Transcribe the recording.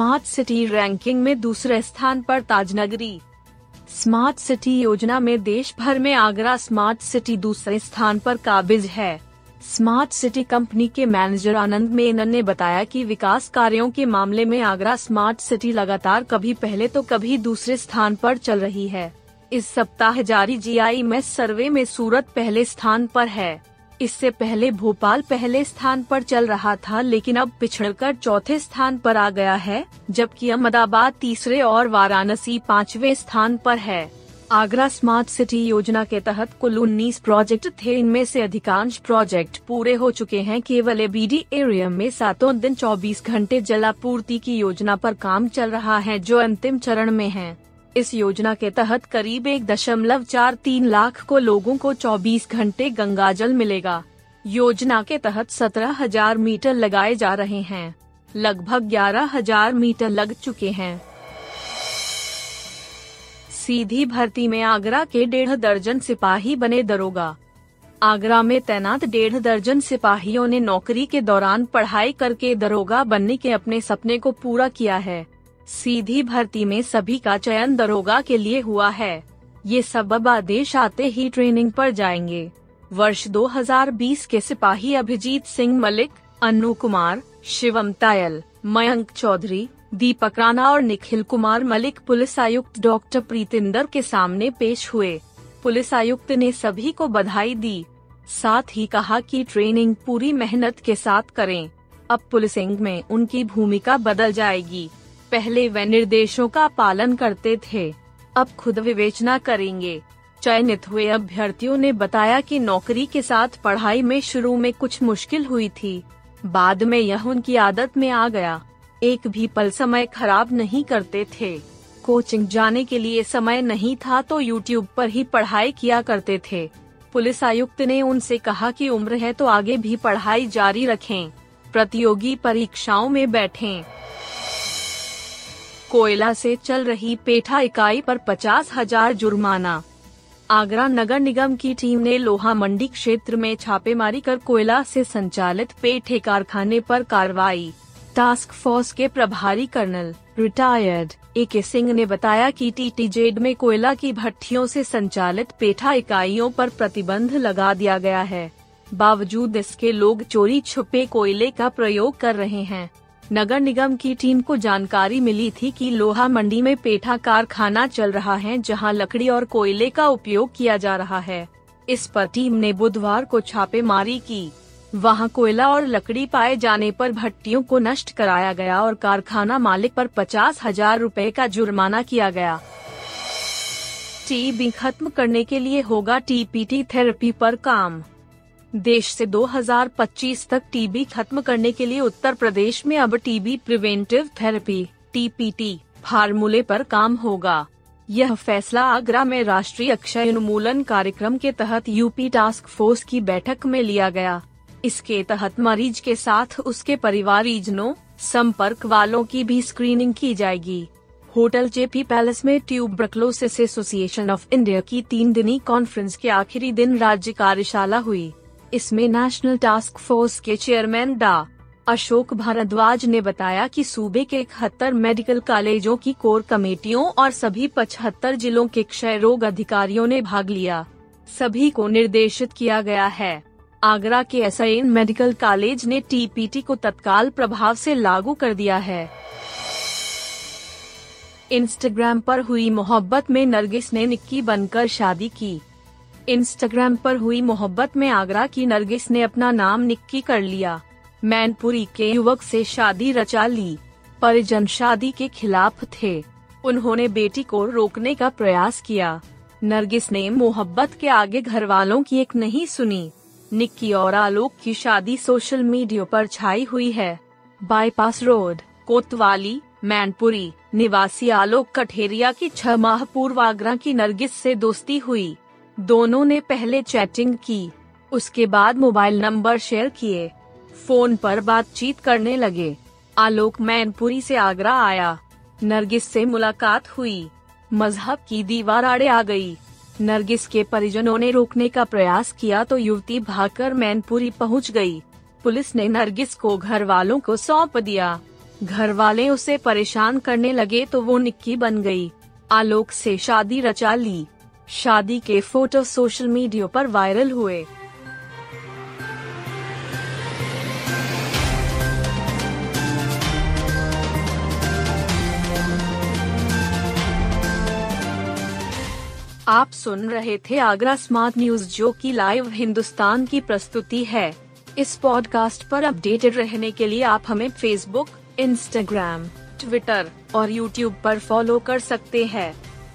Smart city ranking में दूसरे स्थान पर ताजनगरी। स्मार्ट सिटी योजना में देश भर में आगरा स्मार्ट सिटी दूसरे स्थान पर काबिज है। स्मार्ट सिटी कंपनी के मैनेजर आनंद मेनन ने बताया कि विकास कार्यों के मामले में आगरा स्मार्ट सिटी लगातार कभी पहले तो कभी दूसरे स्थान पर चल रही है। इस सप्ताह जारी जीआई में सर्वे में सूरत पहले स्थान पर है। इससे पहले भोपाल पहले स्थान पर चल रहा था, लेकिन अब पिछड़कर चौथे स्थान पर आ गया है, जबकि अहमदाबाद तीसरे और वाराणसी पाँचवे स्थान पर है। आगरा स्मार्ट सिटी योजना के तहत कुल 19 प्रोजेक्ट थे, इनमें से अधिकांश प्रोजेक्ट पूरे हो चुके हैं। केवल एबीडी एरिया में सातों दिन 24 घंटे जलापूर्ति की योजना पर काम चल रहा है, जो अंतिम चरण में है। इस योजना के तहत करीब एक दशमलव चार तीन लाख को लोगों को 24 घंटे गंगा जल मिलेगा। योजना के तहत सत्रह हज़ार मीटर लगाए जा रहे हैं। लगभग ग्यारह हज़ार मीटर लग चुके हैं। सीधी भर्ती में आगरा के डेढ़ दर्जन सिपाही बने दरोगा। आगरा में तैनात डेढ़ दर्जन सिपाहियों ने नौकरी के दौरान पढ़ाई करके दरोगा बनने के अपने सपने को पूरा किया है। सीधी भर्ती में सभी का चयन दरोगा के लिए हुआ है। ये सब अब आदेश आते ही ट्रेनिंग पर जाएँगे। वर्ष 2020 के सिपाही अभिजीत सिंह मलिक, अनु कुमार, शिवम तायल, मयंक चौधरी, दीपक राणा और निखिल कुमार मलिक पुलिस आयुक्त डॉक्टर प्रीतिंदर के सामने पेश हुए। पुलिस आयुक्त ने सभी को बधाई दी। साथ ही कहा कि ट्रेनिंग पूरी मेहनत के साथ करें। अब पुलिसिंग में उनकी भूमिका बदल जाएगी। पहले वे निर्देशों का पालन करते थे। अब खुद विवेचना करेंगे। चयनित हुए अभ्यर्थियों ने बताया कि नौकरी के साथ पढ़ाई में शुरू में कुछ मुश्किल हुई थी। बाद में यह उनकी आदत में आ गया। एक भी पल समय खराब नहीं करते थे। कोचिंग जाने के लिए समय नहीं था तो यूट्यूब पर ही पढ़ाई किया करते थे। पुलिस आयुक्त ने उनसे कहा कि उम्र है तो आगे भी पढ़ाई जारी रखें। प्रतियोगी परीक्षाओं में बैठें। कोयला से चल रही पेठा इकाई पर पचास हज़ार जुर्माना। आगरा नगर निगम की टीम ने लोहा मंडी क्षेत्र में छापेमारी कर कोयला से संचालित पेठे कारखाने पर कार्रवाई। टास्क फोर्स के प्रभारी कर्नल, रिटायर्ड ए के सिंह ने बताया कि टीटीजेड में कोयला की भट्टियों से संचालित पेठा इकाइयों पर प्रतिबंध लगा दिया गया है। बावजूद इसके लोग चोरी छुपे कोयले का प्रयोग कर रहे हैं। नगर निगम की टीम को जानकारी मिली थी कि लोहा मंडी में पेठा कारखाना चल रहा है, जहाँ लकड़ी और कोयले का उपयोग किया जा रहा है। इस पर टीम ने बुधवार को छापेमारी की। वहाँ कोयला और लकड़ी पाए जाने पर भट्टियों को नष्ट कराया गया और कारखाना मालिक पर पचास हज़ार रूपए का जुर्माना किया गया। टीबी खत्म करने के लिए होगा टीपीटी थेरेपी पर काम। देश से 2025 तक टीबी खत्म करने के लिए उत्तर प्रदेश में अब टीबी प्रिवेंटिव थेरेपी, टीपीटी, फार्मूले पर काम होगा। यह फैसला आगरा में राष्ट्रीय अक्षय उन्मूलन कार्यक्रम के तहत यूपी टास्क फोर्स की बैठक में लिया गया। इसके तहत मरीज़ के साथ उसके परिवारीजनों, संपर्क वालों की भी स्क्रीनिंग की जाएगी। होटल जेपी पैलेस में ट्यूबरक्लोसिस एसोसिएशन ऑफ़ इंडिया की तीन दिनी कॉन्फ्रेंस के आखिरी दिन राज्य कार्यशाला हुई। इसमें नेशनल टास्क फोर्स के चेयरमैन डा. अशोक भारद्वाज ने बताया कि सूबे के इकहत्तर मेडिकल कॉलेजों की कोर कमेटियों और सभी पचहत्तर जिलों के क्षय रोग अधिकारियों ने भाग लिया। सभी को निर्देशित किया गया है। आगरा के एस मेडिकल कॉलेज ने टीपीटी को तत्काल प्रभाव से लागू कर दिया है। इंस्टाग्राम पर हुई मोहब्बत में नरगिस ने निक्की बनकर शादी की। इंस्टाग्राम पर हुई मोहब्बत में आगरा की नरगिस ने अपना नाम निक्की कर लिया। मैनपुरी के युवक से शादी रचा ली। परिजन शादी के खिलाफ थे। उन्होंने बेटी को रोकने का प्रयास किया। नरगिस ने मोहब्बत के आगे घर वालों की एक नहीं सुनी। निक्की और आलोक की शादी सोशल मीडिया पर छाई हुई है। बाईपास रोड, कोतवाली, मैनपुरी, निवासी आलोक कठेरिया की छह माह पूर्व आगरा की नरगिस से दोस्ती हुई। दोनों ने पहले चैटिंग की, उसके बाद मोबाइल नंबर शेयर किए, फ़ोन पर बातचीत करने लगे। आलोक मैनपुरी से आगरा आया। नरगिस से मुलाकात हुई। मज़हब की दीवार आड़े आ गई। नरगिस के परिजनों ने रोकने का प्रयास किया तो युवती भागकर मैनपुरी पहुँच गई। पुलिस ने नरगिस को घर वालों को सौंप दिया। घर वाले उसे परेशान करने लगे तो वो निक्की बन गई। आलोक से शादी रचा ली। शादी के फ़ोटो सोशल मीडिया पर वायरल हुए। आप सुन रहे थे आगरा स्मार्ट न्यूज़, जो की लाइव हिंदुस्तान की प्रस्तुति है। इस पॉडकास्ट पर अपडेटेड रहने के लिए आप हमें फेसबुक इंस्टाग्राम ट्विटर और यूट्यूब पर फॉलो कर सकते हैं।